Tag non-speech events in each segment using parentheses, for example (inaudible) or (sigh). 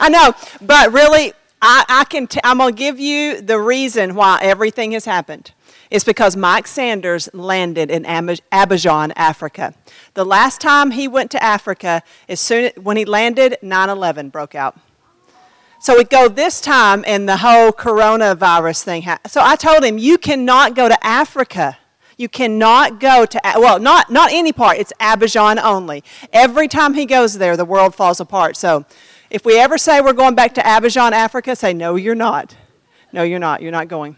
I know, but really, I, I can. T- I'm gonna give you the reason why everything has happened. It's because Mike Sanders landed in Abidjan, Africa. The last time he went to Africa, as soon when he landed, 9/11 broke out. So we go this time, and the whole coronavirus thing. Ha- so I told him, you cannot go to Africa. You cannot go to well, not not any part. It's Abidjan only. Every time he goes there, the world falls apart. So if we ever say we're going back to Abidjan, Africa, say, no, you're not. No, you're not. You're not going.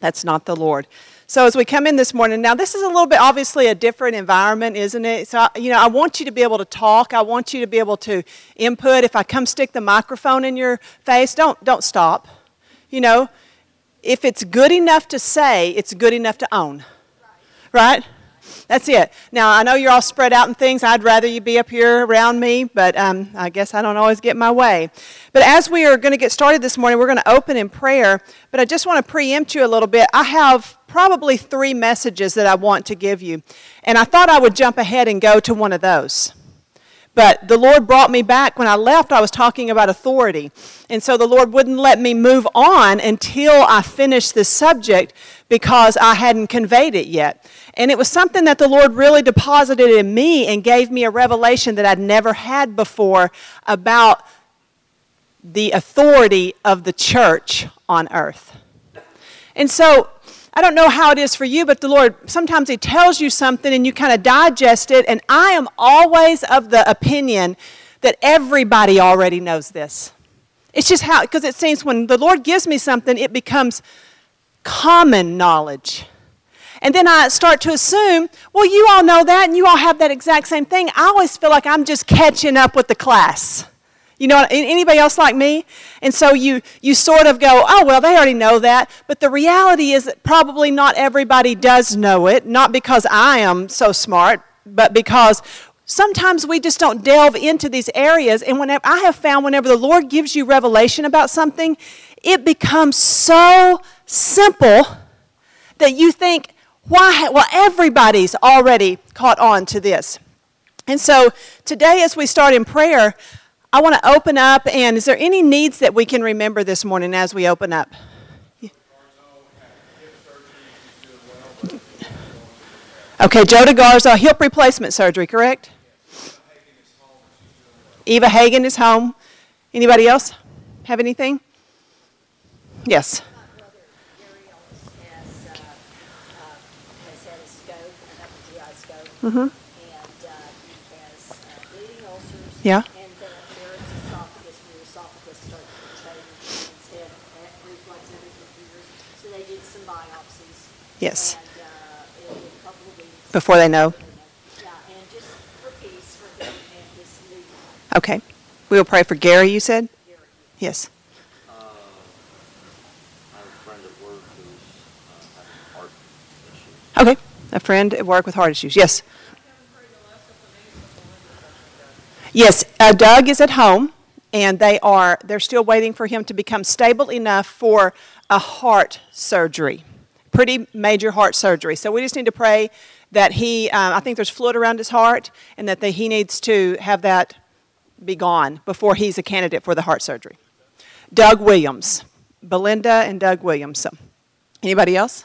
That's not the Lord. So as we come in this morning, now this is a little bit obviously a different environment, isn't it? So you know, I want you to be able to talk. I want you to be able to input. If I come stick the microphone in your face, don't don't stop. You know, if it's good enough to say, it's good enough to own. Right? That's it. Now, I know you're all spread out and things. I'd rather you be up here around me, but um, I guess I don't always get my way. But as we are going to get started this morning, we're going to open in prayer. But I just want to preempt you a little bit. I have probably three messages that I want to give you. And I thought I would jump ahead and go to one of those. But the Lord brought me back. When I left, I was talking about authority. And so the Lord wouldn't let me move on until I finished this subject because I hadn't conveyed it yet. And it was something that the Lord really deposited in me and gave me a revelation that I'd never had before about the authority of the church on earth. And so I don't know how it is for you, but the Lord, sometimes He tells you something and you kind of digest it. And I am always of the opinion that everybody already knows this. It's just how, because it seems when the Lord gives me something, it becomes common knowledge. And then I start to assume, well, you all know that and you all have that exact same thing. I always feel like I'm just catching up with the class. You know, anybody else like me? And so you, you sort of go, oh, well, they already know that. But the reality is that probably not everybody does know it, not because I am so smart, but because sometimes we just don't delve into these areas. And whenever I have found whenever the Lord gives you revelation about something, it becomes so simple that you think, why? Well, everybody's already caught on to this. And so today, as we start in prayer, I want to open up. And is there any needs that we can remember this morning as we open up? Okay, Joe DeGarza, hip replacement surgery, correct? Eva Hagen is home. Anybody else have anything? Yes. Mm-hmm. Uh, he has uh, bleeding ulcers. Yeah. And then there is esophagus, where esophagus starts to change instead of reflux every few years. So they did some biopsies. Yes. And uh, in a couple of weeks. Before they know. Yeah, and just for peace for him and his new Okay. We will pray for Gary, you said? Yes. Okay. A friend at work with heart issues. Yes. Yes, uh, Doug is at home, and they are they're still waiting for him to become stable enough for a heart surgery, pretty major heart surgery. So we just need to pray that he. Uh, I think there's fluid around his heart, and that the, he needs to have that be gone before he's a candidate for the heart surgery. Doug Williams, Belinda, and Doug Williams. So, anybody else?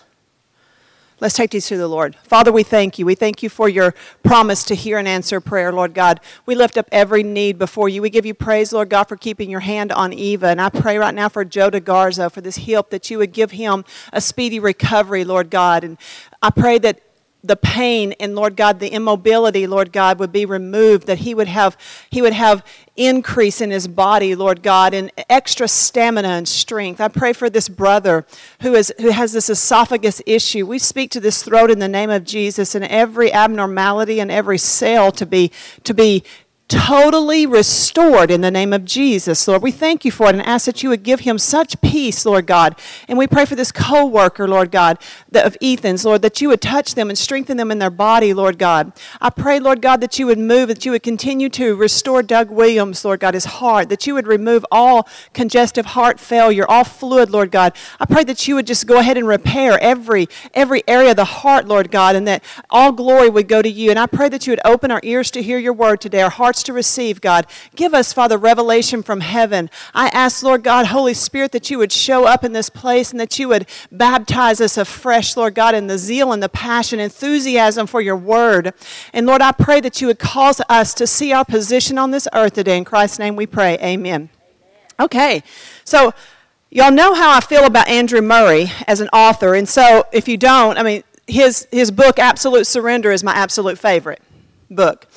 Let's take these to the Lord. Father, we thank you. We thank you for your promise to hear and answer prayer, Lord God. We lift up every need before you. We give you praise, Lord God, for keeping your hand on Eva. And I pray right now for Joe DeGarza, for this help that you would give him a speedy recovery, Lord God. And I pray that the pain and lord god the immobility lord god would be removed that he would have he would have increase in his body lord god and extra stamina and strength. I pray for this brother who is who has this esophagus issue. We speak to this throat in the name of jesus and every abnormality and every cell to be to be totally restored in the name of Jesus, Lord. We thank you for it and ask that you would give him such peace, Lord God. And we pray for this co worker, Lord God, of Ethan's, Lord, that you would touch them and strengthen them in their body, Lord God. I pray, Lord God, that you would move, that you would continue to restore Doug Williams, Lord God, his heart, that you would remove all congestive heart failure, all fluid, Lord God. I pray that you would just go ahead and repair every every area of the heart, Lord God, and that all glory would go to you. And I pray that you would open our ears to hear your word today, our hearts hearts to receive, God. Give us, Father, revelation from heaven. I ask, Lord God, Holy Spirit, that you would show up in this place and that you would baptize us afresh, Lord God, in the zeal and the passion, enthusiasm for your word. And Lord, I pray that you would cause us to see our position on this earth today. In Christ's name we pray. Amen. Okay, so y'all know how I feel about Andrew Murray as an author. And so if you don't, I mean, his, his book, Absolute Surrender, is my absolute favorite book.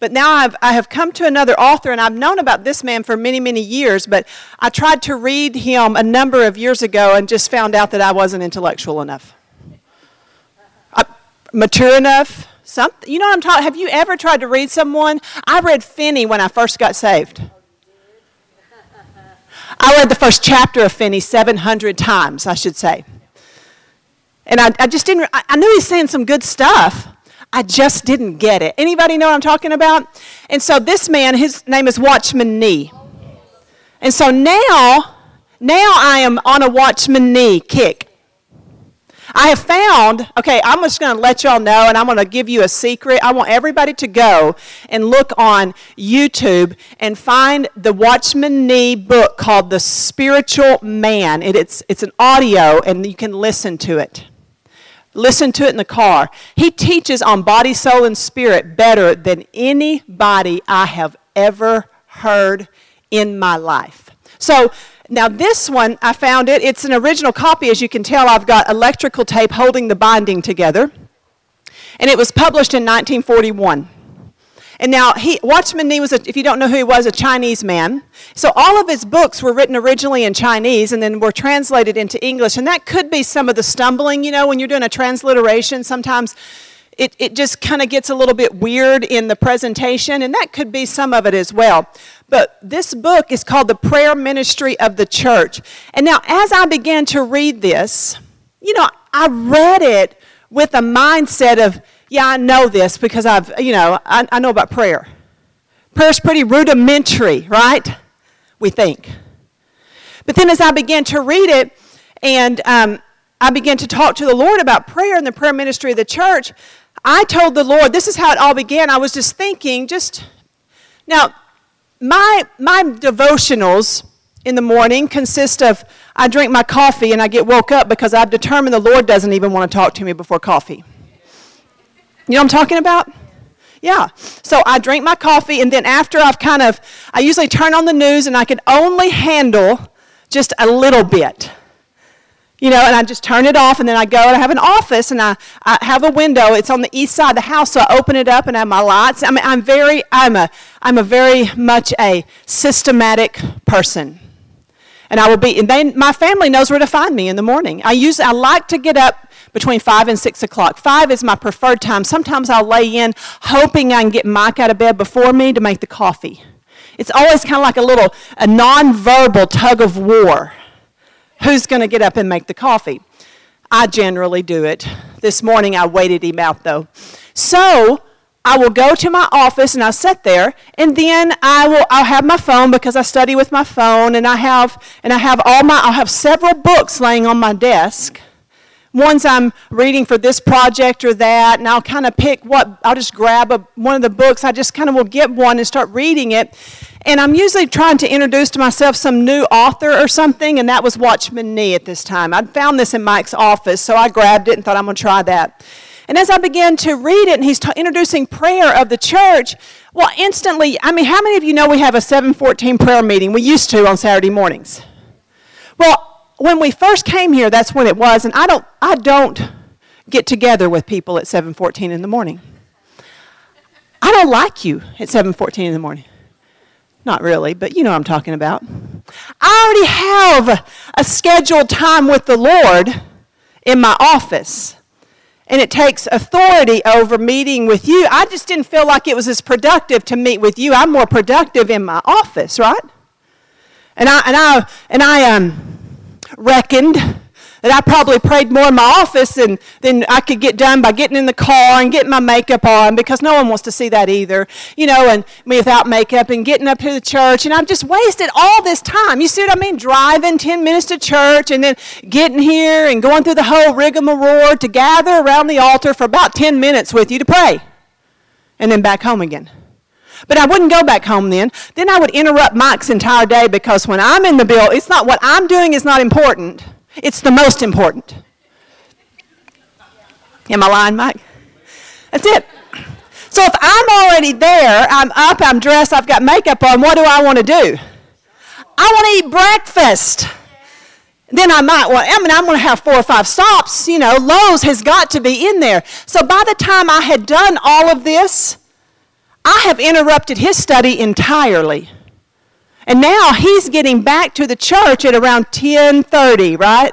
But now I've, I have come to another author, and I've known about this man for many, many years, but I tried to read him a number of years ago and just found out that I wasn't intellectual enough. I, mature enough. Something, you know what I'm talking Have you ever tried to read someone? I read Finney when I first got saved. I read the first chapter of Finney 700 times, I should say. And I, I just didn't, I, knew was saying some good stuff. I just didn't get it. Anybody know what I'm talking about? And so this man, his name is Watchman Nee. And so now, now I am on a Watchman Nee kick. I have found, okay, I'm just going to let y'all know, and I'm going to give you a secret. I want everybody to go and look on YouTube and find the Watchman Nee book called The Spiritual Man. It, it's, it's an audio, and you can listen to it. Listen to it in the car. He teaches on body, soul, and spirit better than anybody I have ever heard in my life. So, now this one, I found it. It's an original copy. As you can tell, I've got electrical tape holding the binding together. And it was published in 1941. And now, he, Watchman Nee was, a, if you don't know who he was, a Chinese man. So all of his books were written originally in Chinese and then were translated into English. And that could be some of the stumbling, you know, when you're doing a transliteration, sometimes it, it just kind of gets a little bit weird in the presentation, and that could be some of it as well. But this book is called The Prayer Ministry of the Church. And now, as I began to read this, you know, I read it with a mindset of, yeah, I know this because I've, you know, I, I know about prayer. Prayer's pretty rudimentary, right? We think. But then as I began to read it and um, I began to talk to the Lord about prayer and the prayer ministry of the church, I told the Lord, this is how it all began. I was just thinking, just now, my, my devotionals in the morning consist of I drink my coffee and I get woke up because I've determined the Lord doesn't even want to talk to me before coffee. You know what I'm talking about? Yeah. So I drink my coffee, and then after I've kind of, I usually turn on the news, and I can only handle just a little bit. You know, and I just turn it off, and then I go and I have an office, and I, I have a window. It's on the east side of the house, so I open it up and I have my lights. I mean, I'm very, I'm a, I'm a very much a systematic person. And I will be, and then my family knows where to find me in the morning. I use, I like to get up between 5 and 6 o'clock. 5 is my preferred time. Sometimes I'll lay in hoping I can get Mike out of bed before me to make the coffee. It's always kind of like a little, a nonverbal tug of war. Who's going to get up and make the coffee? I generally do it. This morning I waited him out though. So, I will go to my office and I'll sit there and then I will I'll have my phone because I study with my phone and I have and I have all my I'll have several books laying on my desk ones I'm reading for this project or that, and I'll kind of pick what, I'll just grab a, one of the books. I just kind of will get one and start reading it. And I'm usually trying to introduce to myself some new author or something, and that was Watchman Nee at this time. I'd found this in Mike's office, so I grabbed it and thought I'm going to try that. And as I began to read it, and he's introducing prayer of the church, well, instantly, I mean, how many of you know we have a 714 prayer meeting? We used to on Saturday mornings. Well, when we first came here, that's when it was, and I don't, I don't get together with people at 7:14 in the morning. I don't like you at 7:14 in the morning. Not really, but you know what I'm talking about. I already have a scheduled time with the Lord in my office. And it takes authority over meeting with you. I just didn't feel like it was as productive to meet with you. I'm more productive in my office, right? And I and I and I um reckoned that I probably prayed more in my office than, than I could get done by getting in the car and getting my makeup on because no one wants to see that either, you know, and me without makeup and getting up to the church. And I've just wasted all this time. You see what I mean? Driving 10 minutes to church and then getting here and going through the whole rigmarole to gather around the altar for about 10 minutes with you to pray and then back home again. But I wouldn't go back home then. Then I would interrupt Mike's entire day because when I'm in the bill, it's not what I'm doing is not important. It's the most important. Am I lying, Mike? That's it. So if I'm already there, I'm up, I'm dressed, I've got makeup on, what do I want to do? I want to eat breakfast. Then I might want, I mean, I'm going to have four or five stops. You know, Lowe's has got to be in there. So by the time I had done all of this, I have interrupted his study entirely. And now he's getting back to the church at around 10:30, right?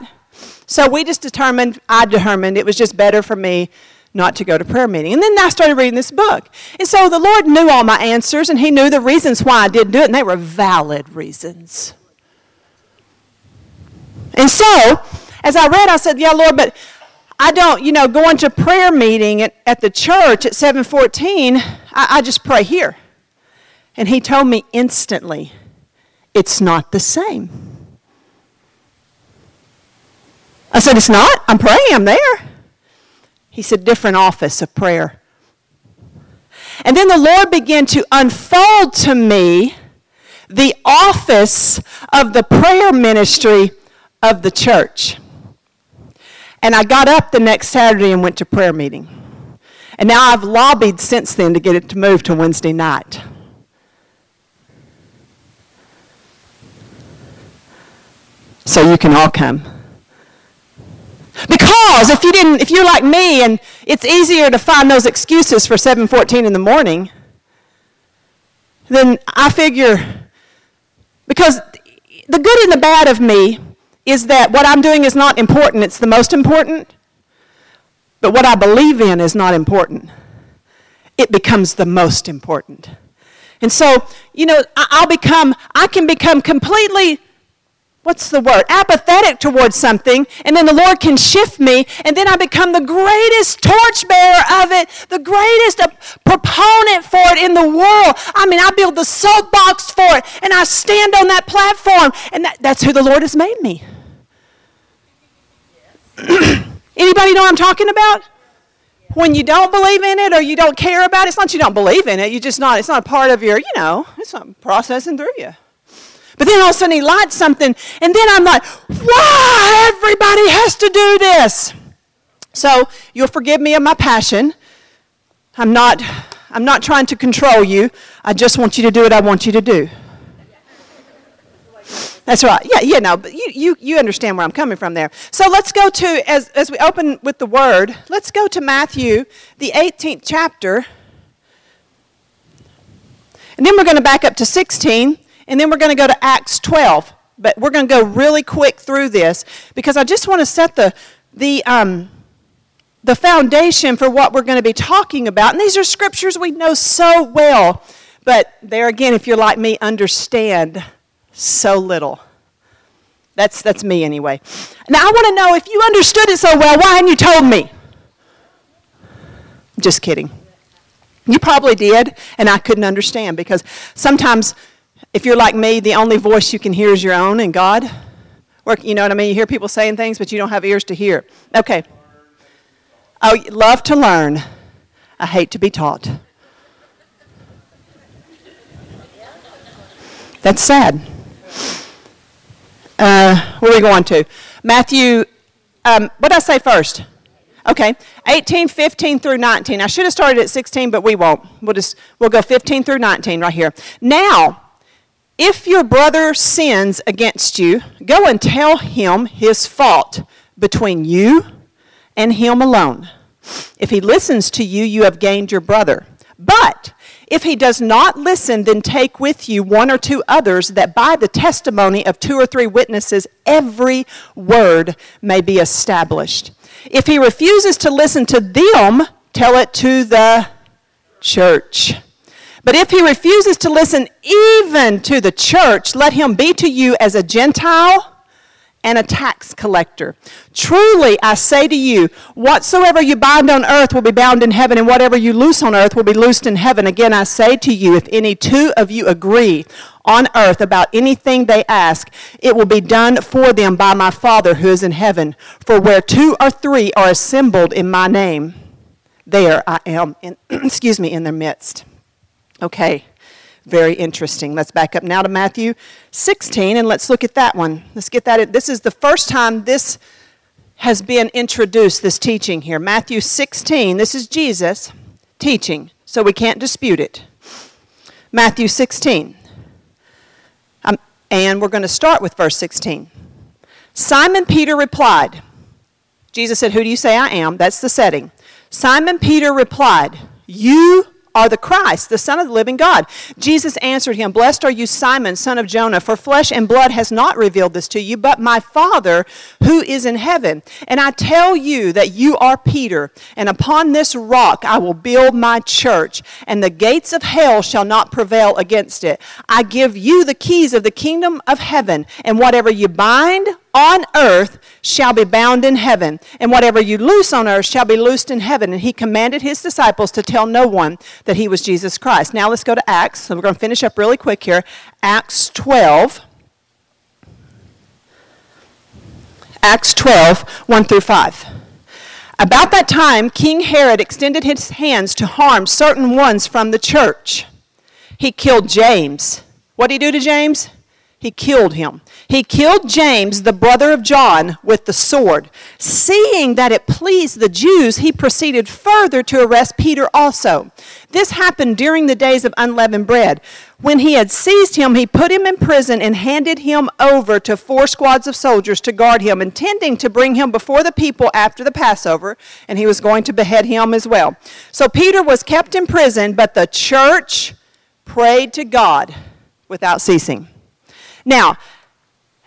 So we just determined, I determined it was just better for me not to go to prayer meeting. And then I started reading this book. And so the Lord knew all my answers and he knew the reasons why I didn't do it, and they were valid reasons. And so, as I read, I said, Yeah, Lord, but I don't, you know, going to prayer meeting at, at the church at 714, I, I just pray here. And he told me instantly, it's not the same. I said, It's not. I'm praying, I'm there. He said, Different office of prayer. And then the Lord began to unfold to me the office of the prayer ministry of the church. And I got up the next Saturday and went to prayer meeting. And now I've lobbied since then to get it to move to Wednesday night. So you can all come. Because if you didn't if you're like me and it's easier to find those excuses for 7:14 in the morning, then I figure because the good and the bad of me is that what I'm doing is not important, it's the most important. But what I believe in is not important. It becomes the most important. And so, you know, I'll become, I can become completely, what's the word, apathetic towards something, and then the Lord can shift me, and then I become the greatest torchbearer of it, the greatest proponent for it in the world. I mean, I build the soapbox for it, and I stand on that platform, and that, that's who the Lord has made me. Anybody know what I'm talking about? When you don't believe in it or you don't care about it, it's not you don't believe in it. You just not, it's not a part of your, you know, it's not processing through you. But then all of a sudden he lights something, and then I'm like, why everybody has to do this? So you'll forgive me of my passion. I'm not, I'm not trying to control you. I just want you to do what I want you to do. That's right. Yeah, yeah, no, but you, you, you understand where I'm coming from there. So let's go to, as, as we open with the word, let's go to Matthew, the 18th chapter. And then we're going to back up to 16, and then we're going to go to Acts 12. But we're going to go really quick through this because I just want to set the, the, um, the foundation for what we're going to be talking about. And these are scriptures we know so well. But there again, if you're like me, understand so little. That's, that's me anyway. Now, I want to know if you understood it so well, why hadn't you told me? Just kidding. You probably did, and I couldn't understand because sometimes, if you're like me, the only voice you can hear is your own and God. Or, you know what I mean? You hear people saying things, but you don't have ears to hear. Okay. Oh, love to learn. I hate to be taught. That's sad. Uh, where are we going to? Matthew, um, what did I say first? Okay, 18, 15 through 19. I should have started at 16, but we won't. We'll just, we'll go 15 through 19 right here. Now, if your brother sins against you, go and tell him his fault between you and him alone. If he listens to you, you have gained your brother. But if he does not listen, then take with you one or two others, that by the testimony of two or three witnesses, every word may be established. If he refuses to listen to them, tell it to the church. But if he refuses to listen even to the church, let him be to you as a Gentile and a tax collector. Truly, I say to you, whatsoever you bind on earth will be bound in heaven, and whatever you loose on earth will be loosed in heaven. Again, I say to you, if any two of you agree on earth about anything they ask, it will be done for them by my Father who is in heaven. For where two or three are assembled in my name, there I am, in, (clears throat) excuse me, in their midst. Okay. Very interesting. Let's back up now to Matthew 16 and let's look at that one. Let's get that. In. This is the first time this has been introduced, this teaching here. Matthew 16, this is Jesus teaching, so we can't dispute it. Matthew 16. Um, and we're going to start with verse 16. Simon Peter replied, Jesus said, Who do you say I am? That's the setting. Simon Peter replied, You are the Christ, the Son of the living God. Jesus answered him, Blessed are you, Simon, son of Jonah, for flesh and blood has not revealed this to you, but my Father who is in heaven. And I tell you that you are Peter, and upon this rock I will build my church, and the gates of hell shall not prevail against it. I give you the keys of the kingdom of heaven, and whatever you bind on earth shall be bound in heaven, and whatever you loose on earth shall be loosed in heaven. And he commanded his disciples to tell no one that he was Jesus Christ. Now let's go to Acts. So we're going to finish up really quick here. Acts 12. Acts 12, 1 through 5. About that time, King Herod extended his hands to harm certain ones from the church. He killed James. What did he do to James? He killed him. He killed James, the brother of John, with the sword. Seeing that it pleased the Jews, he proceeded further to arrest Peter also. This happened during the days of unleavened bread. When he had seized him, he put him in prison and handed him over to four squads of soldiers to guard him, intending to bring him before the people after the Passover, and he was going to behead him as well. So Peter was kept in prison, but the church prayed to God without ceasing. Now,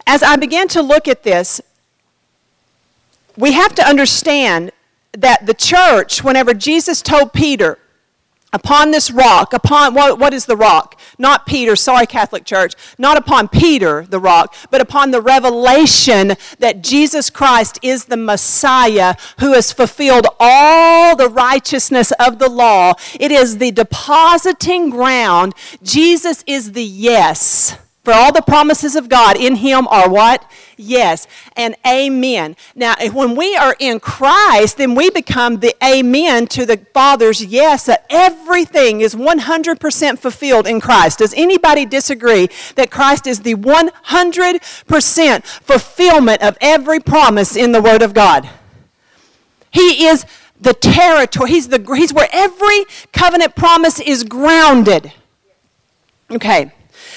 as I began to look at this, we have to understand that the church, whenever Jesus told Peter, upon this rock, upon what, what is the rock? Not Peter, sorry, Catholic Church, not upon Peter, the rock, but upon the revelation that Jesus Christ is the Messiah who has fulfilled all the righteousness of the law. It is the depositing ground. Jesus is the yes for all the promises of God in Him are what? Yes, and amen. Now, when we are in Christ, then we become the amen to the Father's yes, that everything is 100% fulfilled in Christ. Does anybody disagree that Christ is the 100% fulfillment of every promise in the Word of God? He is the territory, He's, the, he's where every covenant promise is grounded. Okay.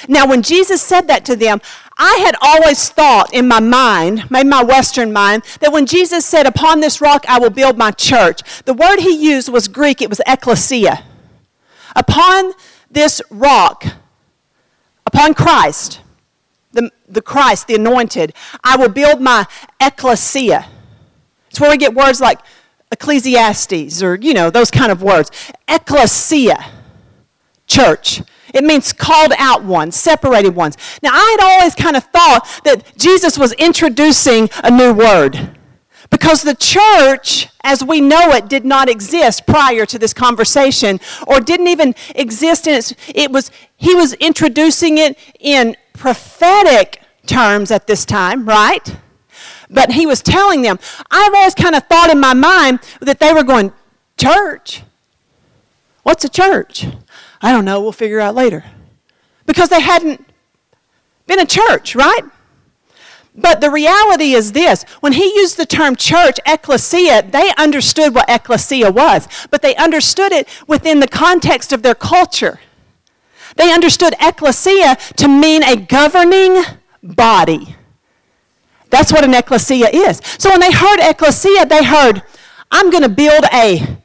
Now, when Jesus said that to them, I had always thought in my mind, made my Western mind, that when Jesus said, Upon this rock I will build my church, the word he used was Greek, it was ecclesia. Upon this rock, upon Christ, the, the Christ, the anointed, I will build my ecclesia. It's where we get words like Ecclesiastes or, you know, those kind of words. Ecclesia, church. It means called out ones, separated ones. Now, I had always kind of thought that Jesus was introducing a new word because the church, as we know it, did not exist prior to this conversation or didn't even exist in its, it was, he was introducing it in prophetic terms at this time, right? But he was telling them, I've always kind of thought in my mind that they were going, church? What's a church? I don't know, we'll figure out later. Because they hadn't been a church, right? But the reality is this when he used the term church, ecclesia, they understood what ecclesia was, but they understood it within the context of their culture. They understood ecclesia to mean a governing body. That's what an ecclesia is. So when they heard ecclesia, they heard, I'm going to build a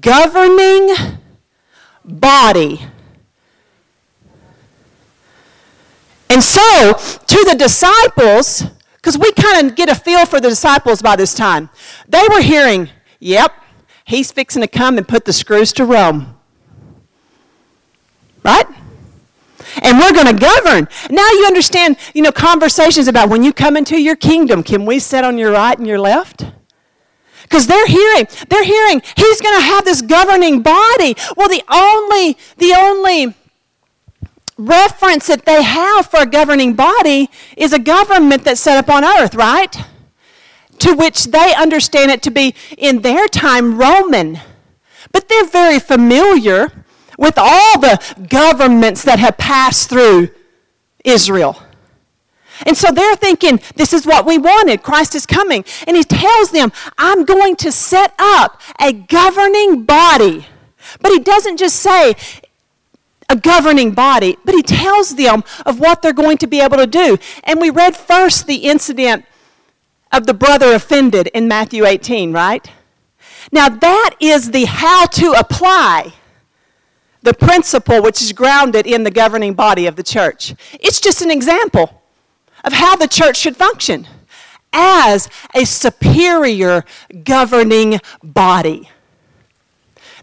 governing body. And so, to the disciples, because we kind of get a feel for the disciples by this time, they were hearing, yep, he's fixing to come and put the screws to Rome. Right? And we're going to govern. Now you understand, you know, conversations about when you come into your kingdom, can we sit on your right and your left? Because they're hearing, they're hearing, he's going to have this governing body. Well, the only, the only reference that they have for a governing body is a government that's set up on earth, right? To which they understand it to be, in their time, Roman. But they're very familiar with all the governments that have passed through Israel. And so they're thinking, this is what we wanted. Christ is coming. And he tells them, I'm going to set up a governing body. But he doesn't just say a governing body, but he tells them of what they're going to be able to do. And we read first the incident of the brother offended in Matthew 18, right? Now, that is the how to apply the principle which is grounded in the governing body of the church. It's just an example of how the church should function as a superior governing body.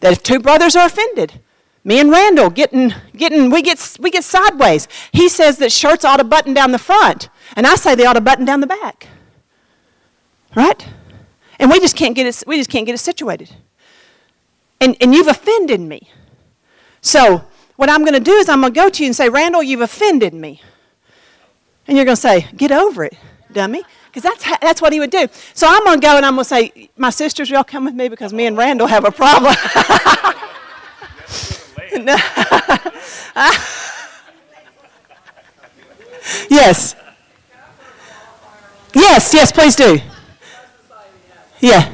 That if two brothers are offended, me and Randall getting, getting we, get, we get sideways. He says that shirts ought to button down the front, and I say they ought to button down the back. Right? And we just can't get it, we just can't get it situated. And, and you've offended me. So what I'm going to do is I'm going to go to you and say, Randall, you've offended me. And you're going to say, get over it, dummy. Because that's, that's what he would do. So I'm going to go and I'm going to say, my sisters, y'all come with me because me and Randall have a problem. (laughs) (laughs) yes. Yes, yes, please do. Yeah.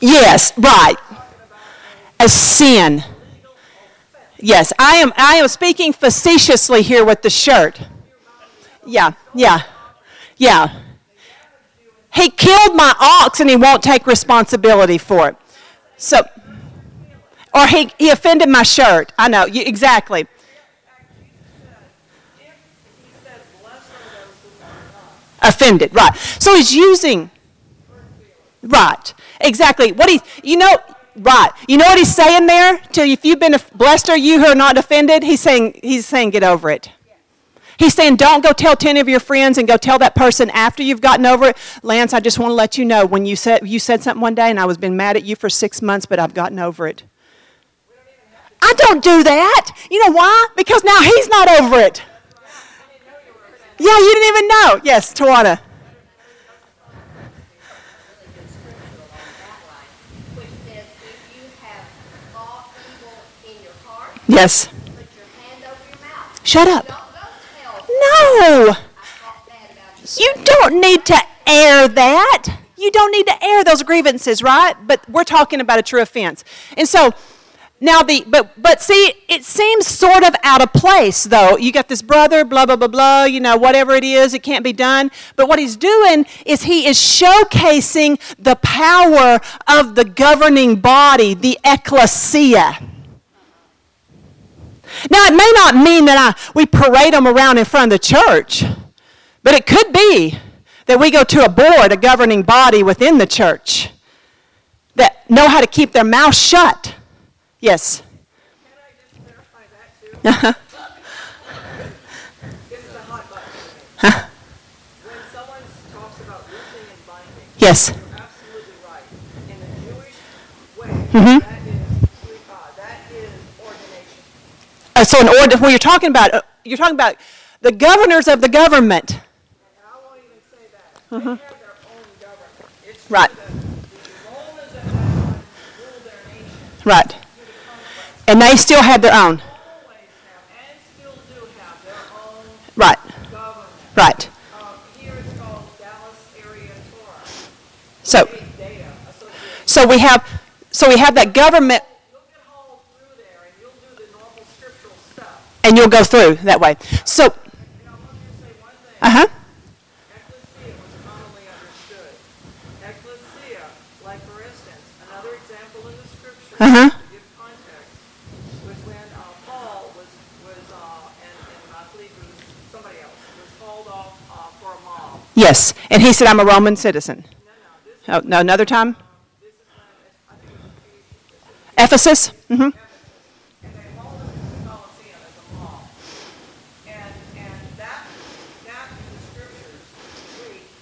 Yes, right. A sin. Yes, I am, I am speaking facetiously here with the shirt. Yeah, yeah, yeah. He killed my ox and he won't take responsibility for it. So, or he, he offended my shirt. I know, you, exactly. Offended, right. So he's using, right, exactly. What he, you know, Right. You know what he's saying there? To if you've been blessed are you who are not offended, he's saying, he's saying get over it. He's saying, don't go tell 10 of your friends and go tell that person after you've gotten over it. Lance, I just want to let you know when you said, you said something one day and I was been mad at you for six months, but I've gotten over it. I don't do that. You know why? Because now he's not over it. Yeah, you didn't even know. Yes, Tawana. Yes. Shut up. No. You don't need to air that. You don't need to air those grievances, right? But we're talking about a true offense. And so now the but but see, it seems sort of out of place though. You got this brother, blah blah blah blah, you know, whatever it is, it can't be done. But what he's doing is he is showcasing the power of the governing body, the ecclesia. Now, it may not mean that I, we parade them around in front of the church, but it could be that we go to a board, a governing body within the church that know how to keep their mouth shut. Yes. Can I just clarify that too? Uh, so, in order, when you're talking about, uh, you're talking about the governors of the government. And I won't even say that. They have their own government. It's Right. the Romans at that time ruled their nation Right. through the conquest. And they still have their own. Have, and still do have their own Right. government. Right. Um, here it's called Dallas Area Torah. So, Big data association. so we have, so we have that government, You'll get hauled through there and you'll do the normal scriptural stuff. And you'll go through that way. So, uh huh. Uh, uh, uh, mob. Yes. And he said, I'm a Roman citizen. No, no, Oh, no, another time? this is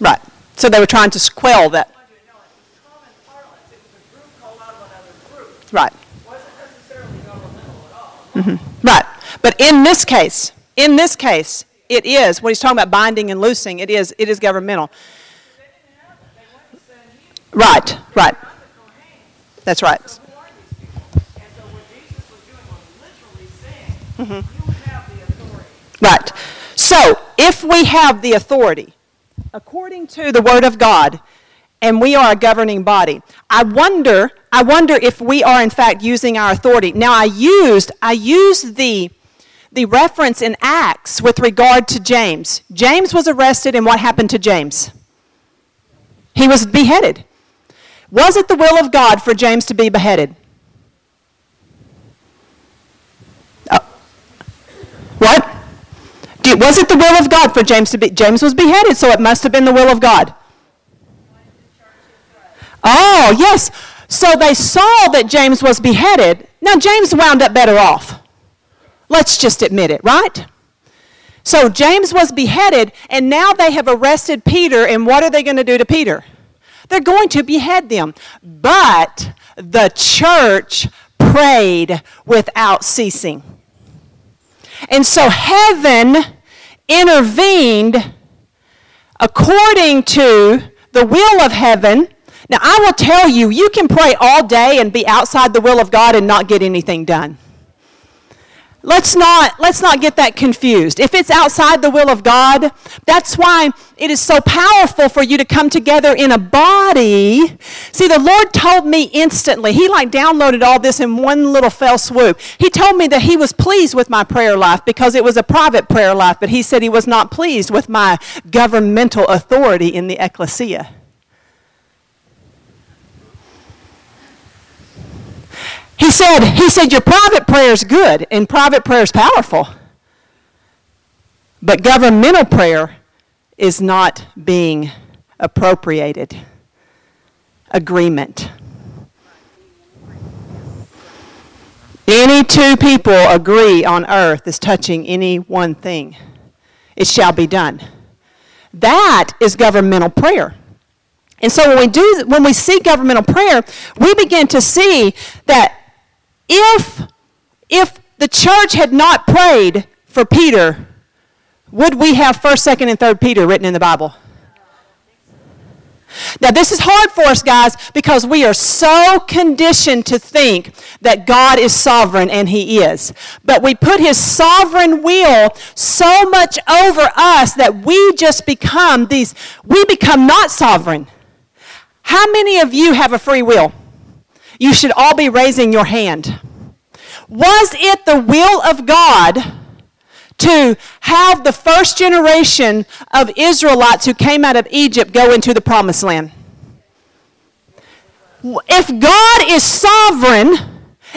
Right. So they were trying to quell that. I want you it was common parlance. It was a group called out of another group. Right. It wasn't necessarily governmental at all. Right. But in this case, in this case, it is, when he's talking about binding and loosing, it is, it is governmental. They didn't have it. They went to Sanhedrin, Right, right. not the Kohanes. That's right. So who are these people? And so what Jesus was doing was literally saying, Mm-hmm. you have the authority. Right. So, if we have the authority, according to the Word of God, and we are a governing body, I wonder, I wonder if we are in fact using our authority. Now, I used, I used the, the reference in Acts with regard to James. James was arrested, and what happened to James? He was beheaded. Was it the will of God for James to be beheaded? Uh, what? Was it the will of God for James to be? James was beheaded, so it must have been the will of God. Oh, yes. So they saw that James was beheaded. Now, James wound up better off. Let's just admit it, right? So James was beheaded, and now they have arrested Peter, and what are they going to do to Peter? They're going to behead them. But the church prayed without ceasing. And so heaven intervened according to the will of heaven. Now, I will tell you, you can pray all day and be outside the will of God and not get anything done. Let's not, let's not get that confused. If it's outside the will of God, that's why it is so powerful for you to come together in a body. See, the Lord told me instantly, He like downloaded all this in one little fell swoop. He told me that He was pleased with my prayer life because it was a private prayer life, but He said He was not pleased with my governmental authority in the ecclesia. He said, he said, your private prayer is good and private prayer is powerful. But governmental prayer is not being appropriated. Agreement. Any two people agree on earth is touching any one thing. It shall be done. That is governmental prayer. And so when we do when we see governmental prayer, we begin to see that if if the church had not prayed for Peter, would we have 1st, 2nd, and 3rd Peter written in the Bible? Now, this is hard for us, guys, because we are so conditioned to think that God is sovereign, and He is. But we put His sovereign will so much over us that we just become these, we become not sovereign. How many of you have a free will? You should all be raising your hand. Was it the will of God to have the first generation of Israelites who came out of Egypt go into the promised land? If God is sovereign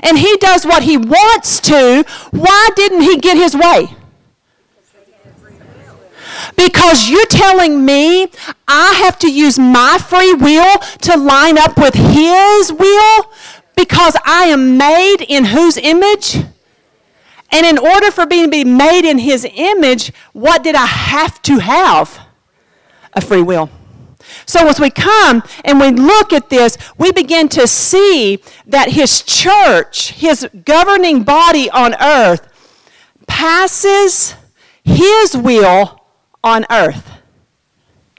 and he does what he wants to, why didn't he get his way? Because you're telling me I have to use my free will to line up with His will because I am made in whose image? And in order for me to be made in His image, what did I have to have? A free will. So as we come and we look at this, we begin to see that His church, His governing body on earth, passes His will on earth.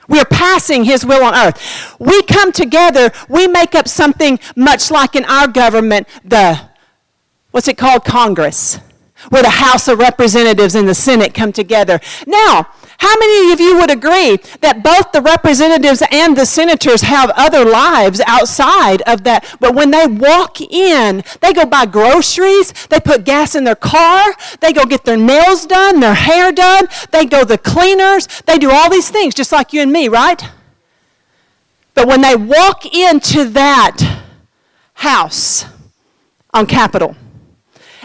We are passing His will on earth. We come together, we make up something much like in our government, the, what's it called? Congress, where the House of Representatives and the Senate come together. Now, how many of you would agree that both the representatives and the senators have other lives outside of that? But when they walk in, they go buy groceries, they put gas in their car, they go get their nails done, their hair done, they go the cleaners, they do all these things just like you and me, right? But when they walk into that house on Capitol,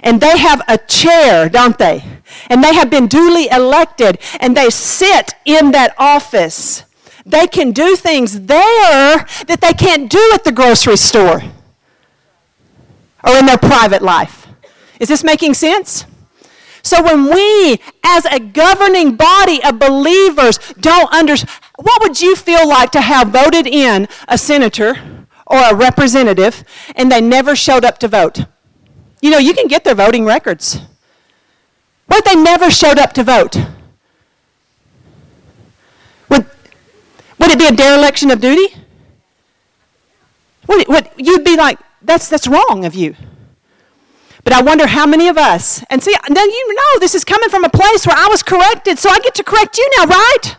and they have a chair, don't they? And they have been duly elected, and they sit in that office. They can do things there that they can't do at the grocery store or in their private life. Is this making sense? So when we, as a governing body of believers, don't understand, what would you feel like to have voted in a senator or a representative and they never showed up to vote? You know, you can get their voting records. If they never showed up to vote? Would, would it be a dereliction of duty? Would, would, you'd be like, that's, that's wrong of you. But I wonder how many of us, and see, now you know this is coming from a place where I was corrected, so I get to correct you now, right?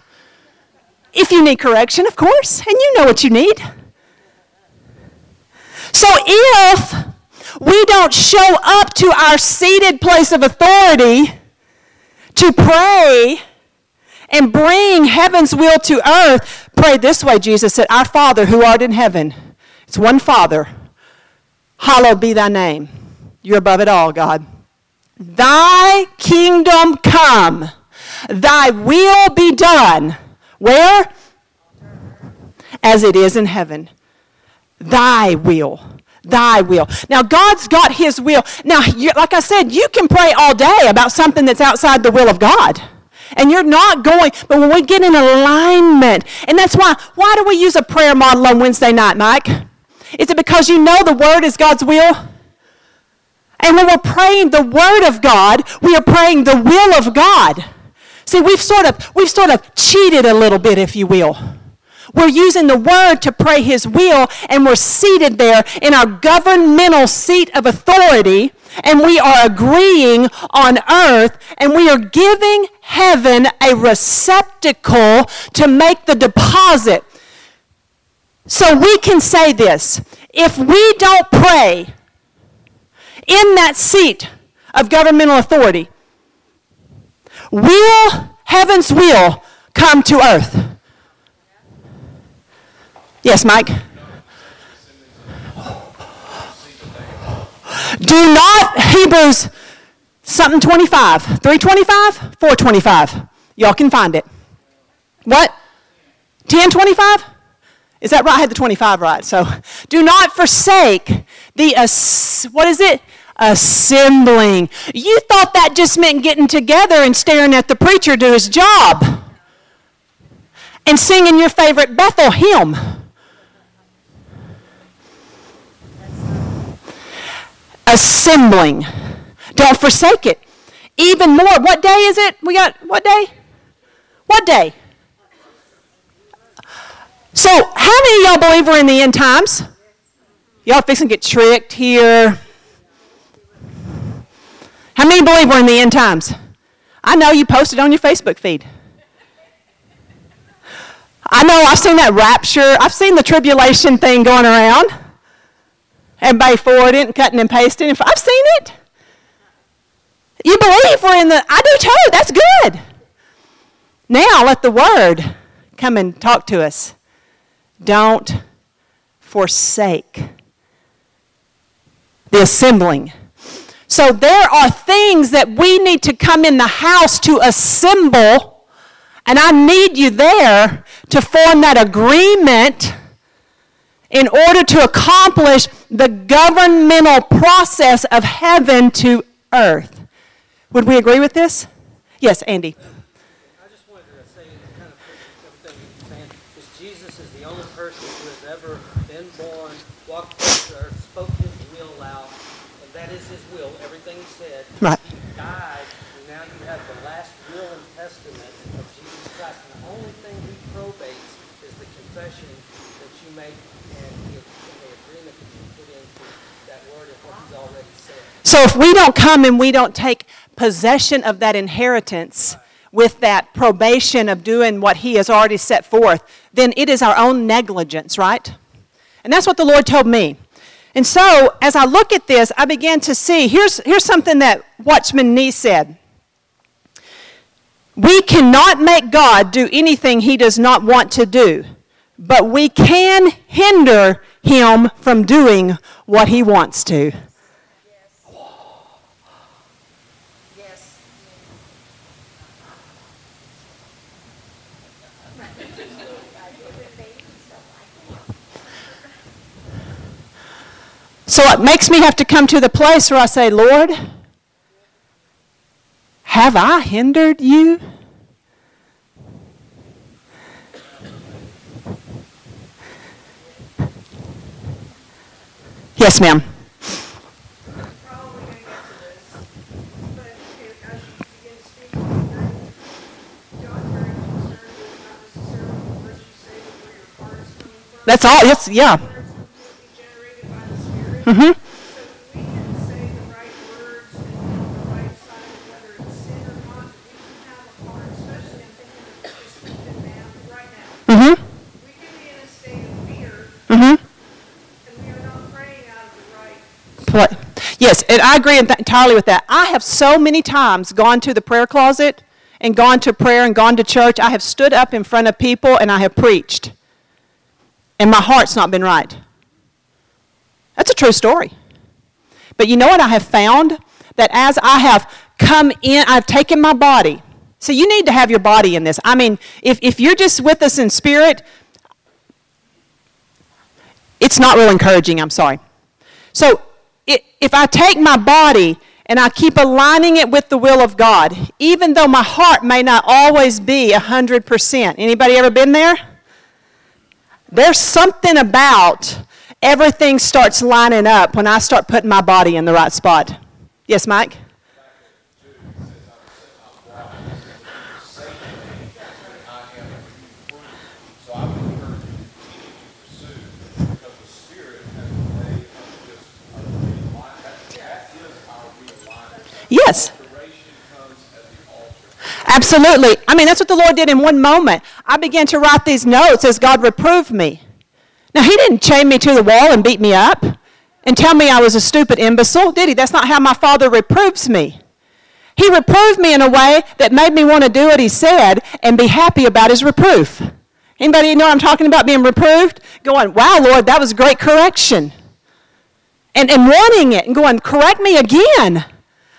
If you need correction, of course, and you know what you need. So if we don't show up to our seated place of authority to pray and bring heaven's will to earth, pray this way, Jesus said, Our Father who art in heaven. It's one Father. Hallowed be thy name. You're above it all, God. Thy kingdom come, thy will be done. Where? As it is in heaven. Thy will. Thy will. Now, God's got His will. Now, you, like I said, you can pray all day about something that's outside the will of God. And you're not going, but when we get in alignment, and that's why, why do we use a prayer model on Wednesday night, Mike? Is it because you know the Word is God's will? And when we're praying the word of God, we are praying the will of God. See, we've sort of we've sort of cheated a little bit, if you will. We're using the word to pray his will, and we're seated there in our governmental seat of authority, and we are agreeing on earth, and we are giving heaven a receptacle to make the deposit. So we can say this if we don't pray, in that seat of governmental authority, will heaven's will come to earth? Yes, Mike? Do not, Hebrews something 25, 325, 425. Y'all can find it. What? 1025? Is that right? I had the 25 right. So, do not forsake the, what is it? assembling. You thought that just meant getting together and staring at the preacher do his job and singing your favorite Bethel hymn. Assembling. Don't forsake it. Even more. What day is it? We got what day? What day? So, how many y'all believe we're in the end times? Y'all fixing to get tricked here. How many believe we're in the end times? I know you posted on your Facebook feed. I know I've seen that rapture. I've seen the tribulation thing going around. Everybody forwarding cutting and pasting. I've seen it. You believe we're in the, I do too. That's good. Now let the word come and talk to us. Don't forsake the assembling so there are things that we need to come in the house to assemble, and I need you there to form that agreement in order to accomplish the governmental process of heaven to earth. Would we agree with this? Yes, Andy. I just wanted to say, kind of everything you're saying, is Jesus is the only person who has ever been born, walked this earth, spoke his will out, and that is his will, everything he said. Right. He died, and now you have the last will and testament of Jesus Christ. And the only thing he probates is the confession that you make and the, and the agreement that you put into that word and what he's already said. So if we don't come and we don't take possession of that inheritance with that probation of doing what he has already set forth, then it is our own negligence, right? And that's what the Lord told me. And so, as I look at this, I began to see here's, here's something that Watchman Nee said. We cannot make God do anything he does not want to do, but we can hinder him from doing what he wants to. So it makes me have to come to the place where I say, Lord, Have I hindered you? Yes, ma'am. That's all. Yes, yeah. Mm-hmm. Mm-hmm. We can be in a state of fear, Mm-hmm. and we are not praying out of the right Pla- Yes, and I agree entirely with that. I have so many times gone to the prayer closet and gone to prayer and gone to church. I have stood up in front of people and I have preached. And my heart's not been right. That's a true story. But you know what I have found? That as I have come in, I've taken my body. So you need to have your body in this. I mean, if, if you're just with us in spirit, it's not real encouraging, I'm sorry. So i if I take my body and I keep aligning it with the will of God, even though my heart may not always be 100%. Anybody ever been there? There's something about everything starts lining up when I start putting my body in the right spot. Yes, Mike? Yes. Absolutely. I mean, that's what the Lord did in one moment. I began to write these notes as God reproved me. Now, He didn't chain me to the wall and beat me up and tell me I was a stupid imbecile, did He? That's not how my Father reproves me. He reproved me in a way that made me want to do what He said and be happy about His reproof. Anybody know what I'm talking about being reproved? Going, wow, Lord, that was great correction. And, and wanting it and going, correct me again.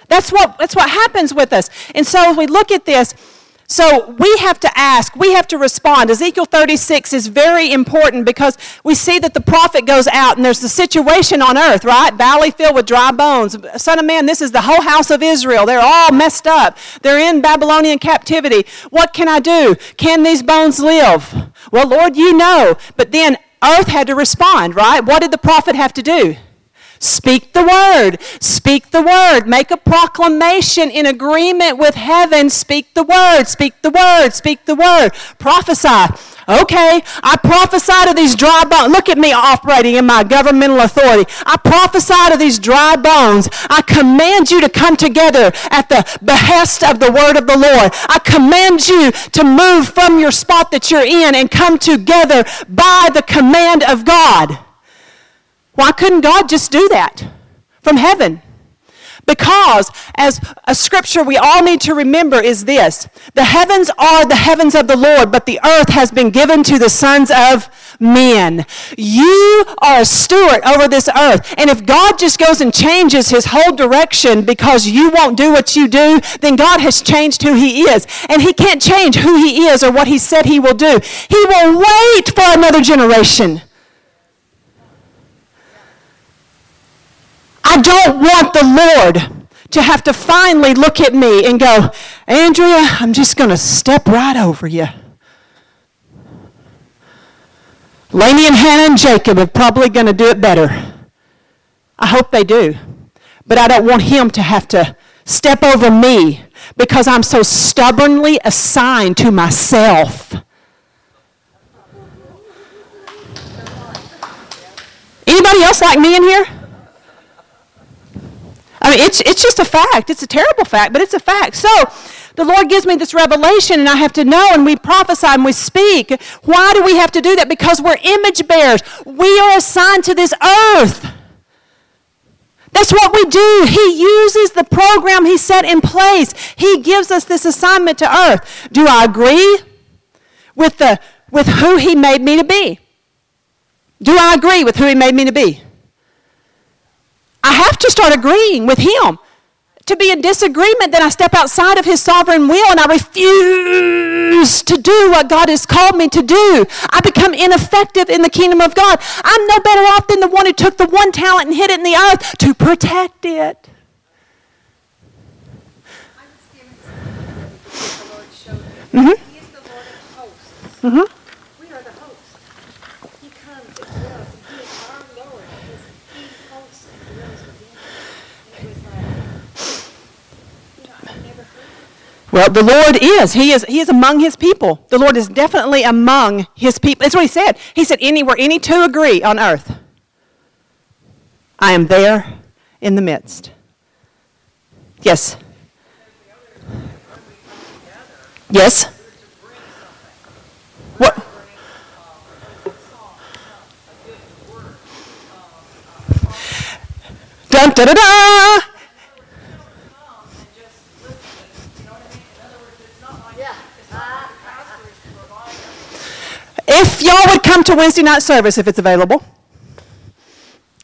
That's what, that's what happens with us. And so if we look at this, so we have to ask, we have to respond. Ezekiel 36 is very important because we see that the prophet goes out and there's the situation on earth, right? Valley filled with dry bones. Son of man, this is the whole house of Israel. They're all messed up. They're in Babylonian captivity. What can I do? Can these bones live? Well, Lord, you know. But then earth had to respond, right? What did the prophet have to do? Speak the word. Speak the word. Make a proclamation in agreement with heaven. Speak the word. Speak the word. Speak the word. Prophesy. Okay, I prophesy to these dry bones. Look at me operating in my governmental authority. I prophesy to these dry bones. I command you to come together at the behest of the word of the Lord. I command you to move from your spot that you're in and come together by the command of God. Why couldn't God just do that from heaven? Because, as a scripture we all need to remember is this the heavens are the heavens of the Lord, but the earth has been given to the sons of men. You are a steward over this earth. And if God just goes and changes his whole direction because you won't do what you do, then God has changed who he is. And he can't change who he is or what he said he will do. He will wait for another generation. I don't want the Lord to have to finally look at me and go, Andrea, I'm just going to step right over you. Laney and Hannah and Jacob are probably going to do it better. I hope they do. But I don't want him to have to step over me because I'm so stubbornly assigned to myself. Anybody else like me in here? I mean, it's, it's just a fact. It's a terrible fact, but it's a fact. So, the Lord gives me this revelation, and I have to know, and we prophesy and we speak. Why do we have to do that? Because we're image bearers. We are assigned to this earth. That's what we do. He uses the program He set in place. He gives us this assignment to earth. Do I agree with, the, with who He made me to be? Do I agree with who He made me to be? I have to start agreeing with him. To be in disagreement, then I step outside of his sovereign will and I refuse to do what God has called me to do. I become ineffective in the kingdom of God. I'm no better off than the one who took the one talent and hid it in the earth to protect it. Mm-hmm. He is mm-hmm the Lord of hosts. We are the host. He comes and dwells, and He is our Lord because He hosts and dwells within. And it was like, you know, I never heard it. Well, the Lord is. He is. He is among His people. The Lord is definitely among His people. That's what He said. He said, "Anywhere any two agree on earth, I am there in the midst." Yes. Yes. What? Dun da da da. If y'all would come to Wednesday night service if it's available,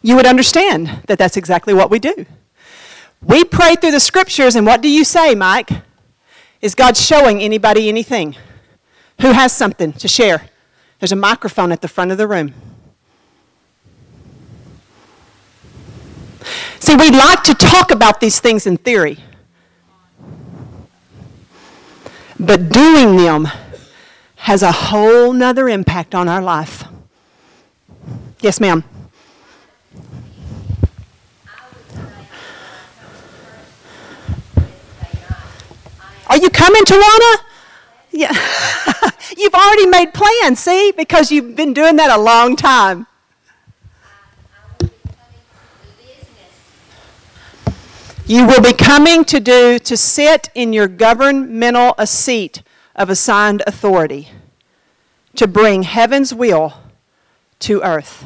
you would understand that that's exactly what we do. We pray through the scriptures, and what do you say, Mike? Is God showing anybody anything? Who has something to share? There's a microphone at the front of the room. See, we like to talk about these things in theory, but doing them has a whole nother impact on our life. Yes, ma'am. Are you coming, Tawana? Yeah. (laughs) you've already made plans, see, because you've been doing that a long time. You will be coming to do to sit in your governmental a seat of assigned authority to bring heaven's will to earth.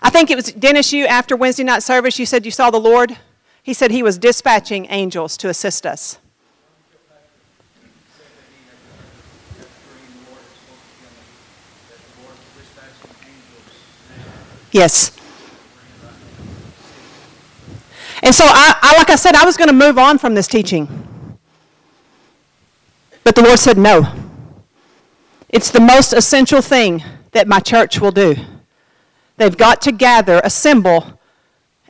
I think it was Dennis you after Wednesday night service you said you saw the Lord. He said he was dispatching angels to assist us. Yes. And so, I, I, like I said, I was going to move on from this teaching. But the Lord said, no. It's the most essential thing that my church will do. They've got to gather, assemble,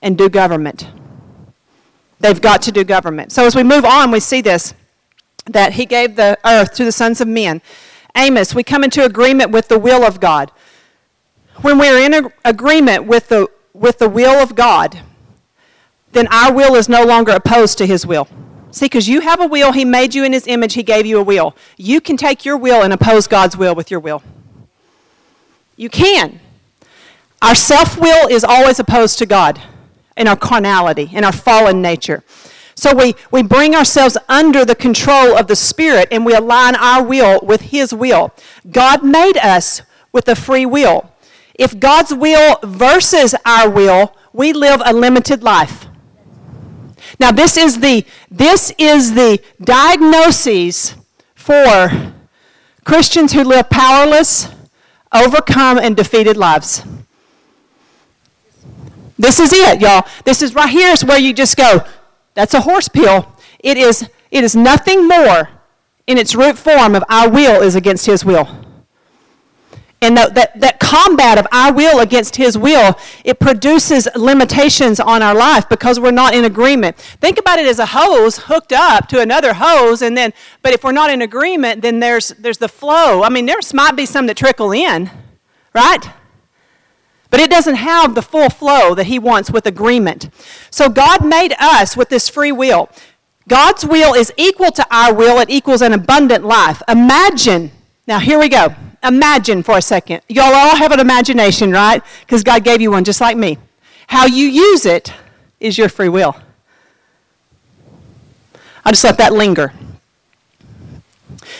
and do government. They've got to do government. So, as we move on, we see this that He gave the earth to the sons of men. Amos, we come into agreement with the will of God. When we're in a, agreement with the, with the will of God, then our will is no longer opposed to His will. See, because you have a will, He made you in His image, He gave you a will. You can take your will and oppose God's will with your will. You can. Our self will is always opposed to God in our carnality, in our fallen nature. So we, we bring ourselves under the control of the Spirit and we align our will with His will. God made us with a free will. If God's will versus our will, we live a limited life. Now this is the this is the diagnosis for Christians who live powerless, overcome and defeated lives. This is it, y'all. This is right here is where you just go, that's a horse pill. It is it is nothing more in its root form of our will is against his will. And that, that, that combat of our will against His will, it produces limitations on our life because we're not in agreement. Think about it as a hose hooked up to another hose, and then, but if we're not in agreement, then there's, there's the flow. I mean, there might be some that trickle in, right? But it doesn't have the full flow that He wants with agreement. So God made us with this free will. God's will is equal to our will, it equals an abundant life. Imagine, now here we go imagine for a second. Y'all all have an imagination, right? Because God gave you one just like me. How you use it is your free will. I'll just let that linger.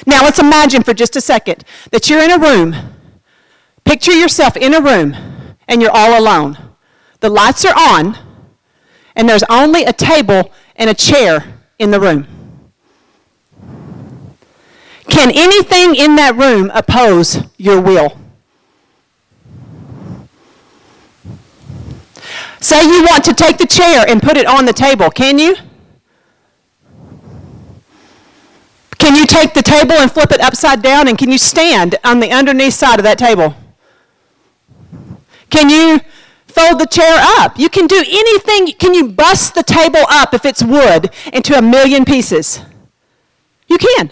Now let's imagine for just a second that you're in a room. Picture yourself in a room and you're all alone. The lights are on and there's only a table and a chair in the room. Can anything in that room oppose your will? Say you want to take the chair and put it on the table. Can you? Can you take the table and flip it upside down and can you stand on the underneath side of that table? Can you fold the chair up? You can do anything. Can you bust the table up if it's wood into a million pieces? You can.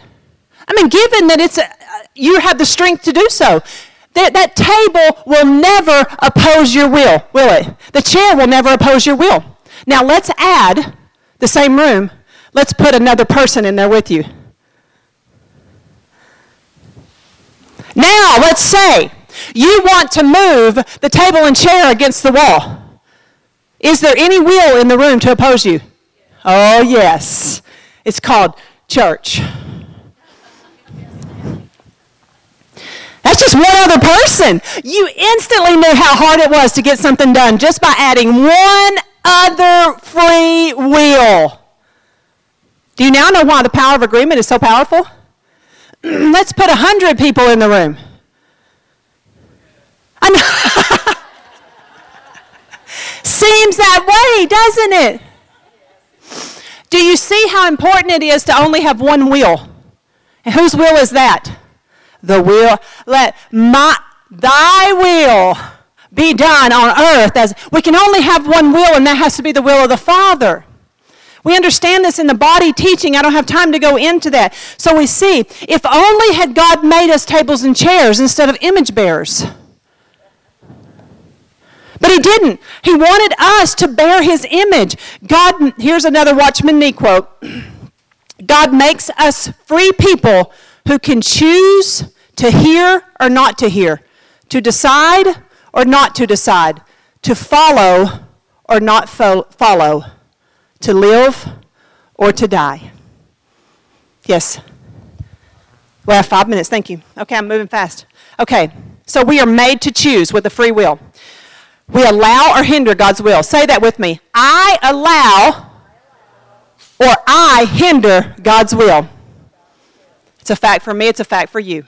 I mean, given that it's a, you have the strength to do so, that, that table will never oppose your will, will it? The chair will never oppose your will. Now let's add the same room. Let's put another person in there with you. Now let's say you want to move the table and chair against the wall. Is there any will in the room to oppose you? Oh, yes. It's called church. That's just one other person. You instantly knew how hard it was to get something done just by adding one other free will. Do you now know why the power of agreement is so powerful? (clears throat) Let's put a hundred people in the room. (laughs) Seems that way, doesn't it? Do you see how important it is to only have one will? And whose will is that? The will. Let my thy will be done on earth as we can only have one will, and that has to be the will of the Father. We understand this in the body teaching. I don't have time to go into that. So we see, if only had God made us tables and chairs instead of image bearers. But he didn't. He wanted us to bear his image. God, here's another Watchman Nee quote (clears throat) God makes us free people who can choose to hear or not to hear, to decide or not to decide, to follow or not fo- follow, to live or to die. Yes. We have five minutes. Thank you. Okay, I'm moving fast. Okay, so we are made to choose with a free will. We allow or hinder God's will. Say that with me. I allow or I hinder God's will. It's a fact for me, it's a fact for you.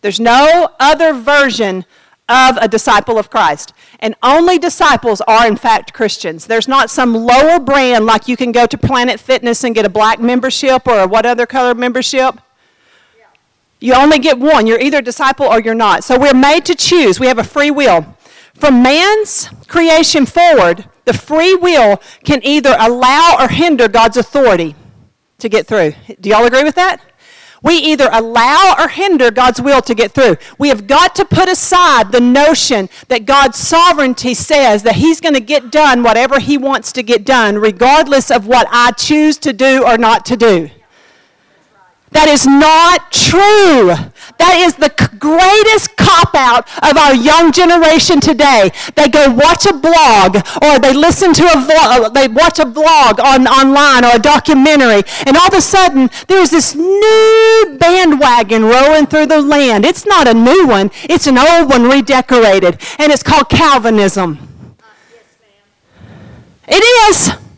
There's no other version of a disciple of Christ. And only disciples are, in fact, Christians. There's not some lower brand like you can go to Planet Fitness and get a black membership or a what other color membership. You only get one. You're either a disciple or you're not. So we're made to choose. We have a free will. From man's creation forward, the free will can either allow or hinder God's authority to get through. Do y'all agree with that? We either allow or hinder God's will to get through. We have got to put aside the notion that God's sovereignty says that He's going to get done whatever He wants to get done, regardless of what I choose to do or not to do. That is not true. That is the greatest cop out of our young generation today. They go watch a blog or they listen to a vlog, uh, they watch a blog on online or a documentary, and all of a sudden there's this new bandwagon rolling through the land. It's not a new one, it's an old one redecorated, and it's called Calvinism. Ah, it is.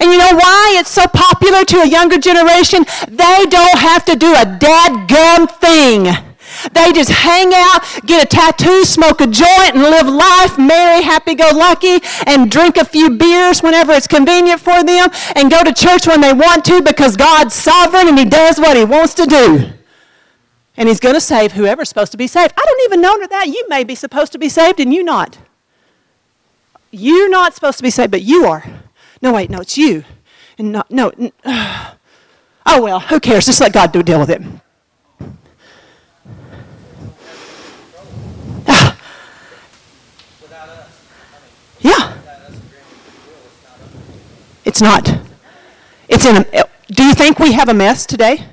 And you know why it's so popular to a younger generation? They don't have to do a dadgum thing. They just hang out, get a tattoo, smoke a joint, and live life merry, happy go lucky, and drink a few beers whenever it's convenient for them, and go to church when they want to because God's sovereign and He does what He wants to do. And He's going to save whoever's supposed to be saved. I don't even know under that. You may be supposed to be saved and you not. You're not supposed to be saved, but you are. No, wait, no, it's you. And not, no. n- (sighs) Oh, well, who cares? Just let God do deal with it. (sighs) Ah, yeah, it's not. It's in a. Do you think we have a mess today?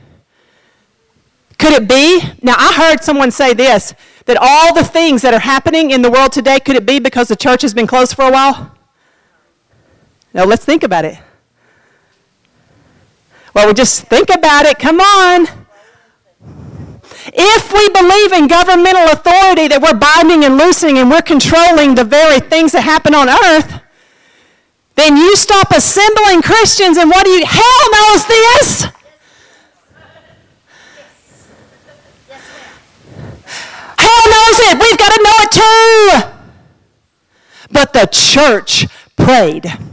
Could it be? Now, I heard someone say this that all the things that are happening in the world today, could it be because the church has been closed for a while? Now, let's think about it. Well, we just think about it. Come on. If we believe in governmental authority that we're binding and loosening and we're controlling the very things that happen on earth, then you stop assembling Christians and what do you, hell knows this. Hell knows it. We've got to know it too. But the church prayed.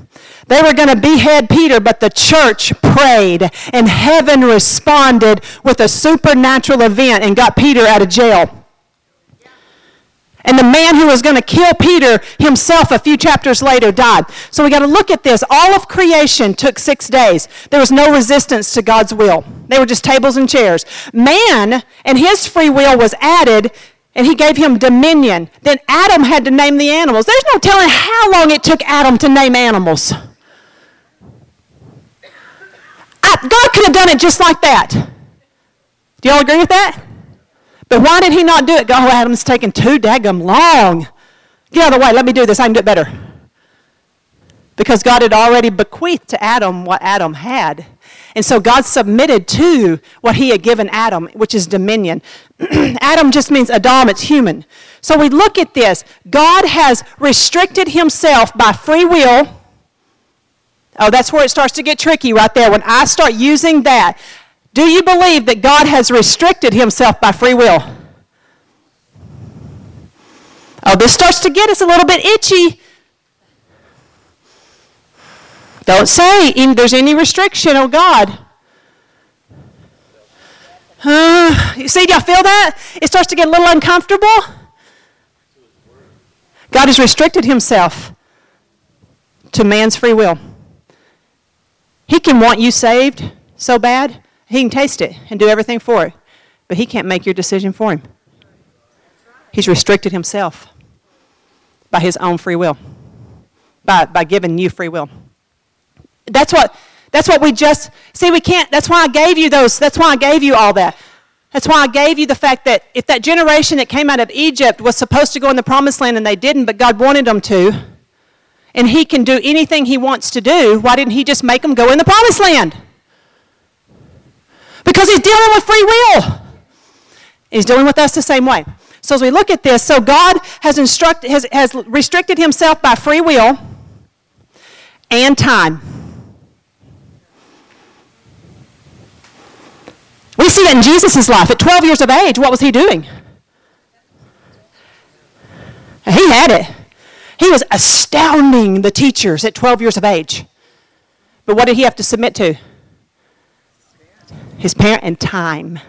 They were going to behead Peter, but the church prayed, and heaven responded with a supernatural event and got Peter out of jail. And the man who was going to kill Peter himself a few chapters later died. So we got to look at this. All of creation took six days. There was no resistance to God's will, they were just tables and chairs. Man and his free will was added, and he gave him dominion. Then Adam had to name the animals. There's no telling how long it took Adam to name animals. God could have done it just like that. Do y'all agree with that? But why did he not do it? Go, oh, Adam's taking too daggum long. Get out of the way. Let me do this. I can do it better. Because God had already bequeathed to Adam what Adam had. And so God submitted to what he had given Adam, which is dominion. (clears throat) Adam just means Adam, it's human. So we look at this. God has restricted himself by free will. Oh, that's where it starts to get tricky right there. When I start using that, do you believe that God has restricted himself by free will? Oh, this starts to get us a little bit itchy. Don't say there's any restriction, oh God. Uh, you see, do y'all feel that? It starts to get a little uncomfortable. God has restricted himself to man's free will. He can want you saved so bad he can taste it and do everything for it, but he can't make your decision for him. He's restricted himself by his own free will, by, by giving you free will. That's what, that's what we just, see, we can't, that's why I gave you those, that's why I gave you all that. That's why I gave you the fact that if that generation that came out of Egypt was supposed to go in the promised land and they didn't, but God wanted them to, and He can do anything He wants to do, why didn't He just make them go in the promised land? Because he's dealing with free will. He's dealing with us the same way. So as we look at this, so God has, instruct, has, has restricted himself by free will and time. We see that in Jesus' life. At 12 years of age, what was he doing? He had it. He was astounding the teachers at 12 years of age. But what did he have to submit to? his parent, and time.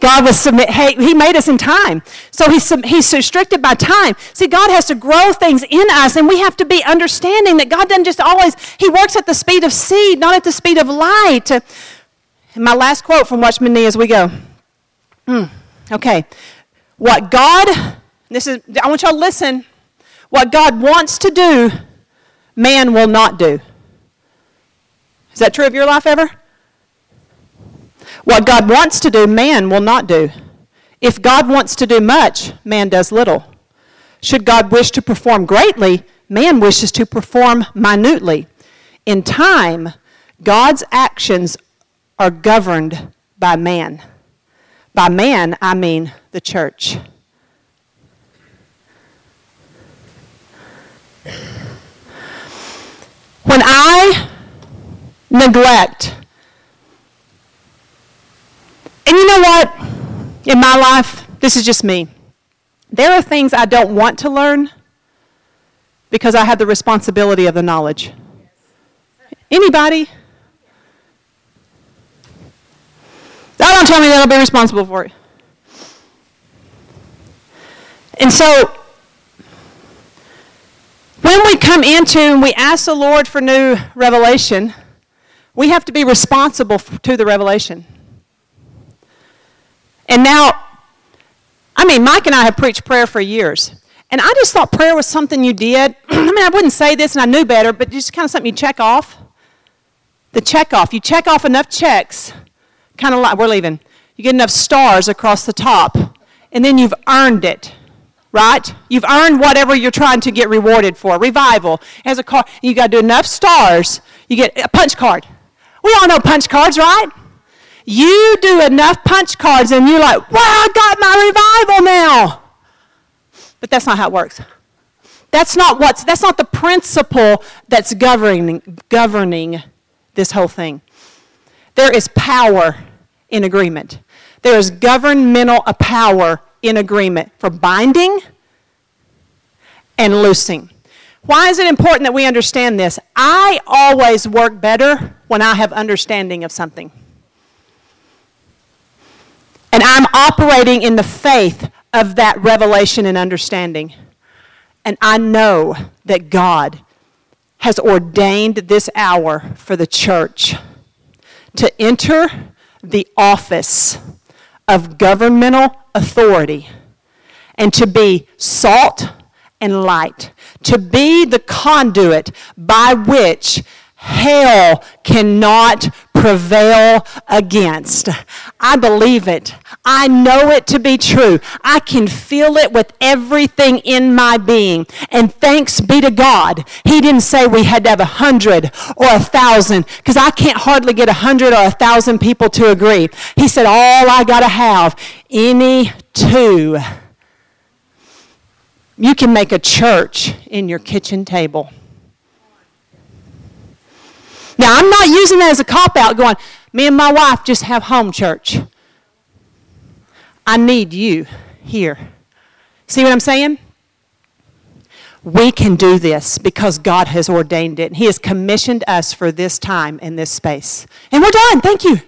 God was submit. Hey, He made us in time, so he's He's restricted by time. See, God has to grow things in us, and we have to be understanding that God doesn't just always. He works at the speed of seed, not at the speed of light. And my last quote from Watchman Nee as we go. Hmm. Okay, what God. This is. I want y'all to listen. What God wants to do, man will not do. Is that true of your life ever? What God wants to do, man will not do. If God wants to do much, man does little. Should God wish to perform greatly, man wishes to perform minutely. In time, God's actions are governed by man. By man, I mean the church. When I neglect and you know what? In my life, this is just me. There are things I don't want to learn because I have the responsibility of the knowledge. Anybody? God don't tell me that I'll be responsible for it. And so, when we come into and we ask the Lord for new revelation, we have to be responsible to the revelation. And now, I mean, Mike and I have preached prayer for years. And I just thought prayer was something you did. (clears throat) I mean, I wouldn't say this and I knew better, but just kind of something you check off. The check off. You check off enough checks, kind of like we're leaving. You get enough stars across the top, and then you've earned it, right? You've earned whatever you're trying to get rewarded for. Revival has a card. You got to do enough stars. You get a punch card. We all know punch cards, right? You do enough punch cards and you're like, wow, I got my revival now. But that's not how it works. That's not what's that's not the principle that's governing governing this whole thing. There is power in agreement. There is governmental power in agreement for binding and loosing. Why is it important that we understand this? I always work better when I have understanding of something and I'm operating in the faith of that revelation and understanding. And I know that God has ordained this hour for the church to enter the office of governmental authority and to be salt and light, to be the conduit by which hell cannot prevail against. I believe it. I know it to be true. I can feel it with everything in my being. And thanks be to God, He didn't say we had to have a hundred or a thousand, because I can't hardly get a hundred or a thousand people to agree. He said, all I got to have, any two. You can make a church in your kitchen table. Now, I'm not using that as a cop out going, me and my wife just have home church. I need you here. See what I'm saying? We can do this because God has ordained it. He has commissioned us for this time and this space. And we're done. Thank you.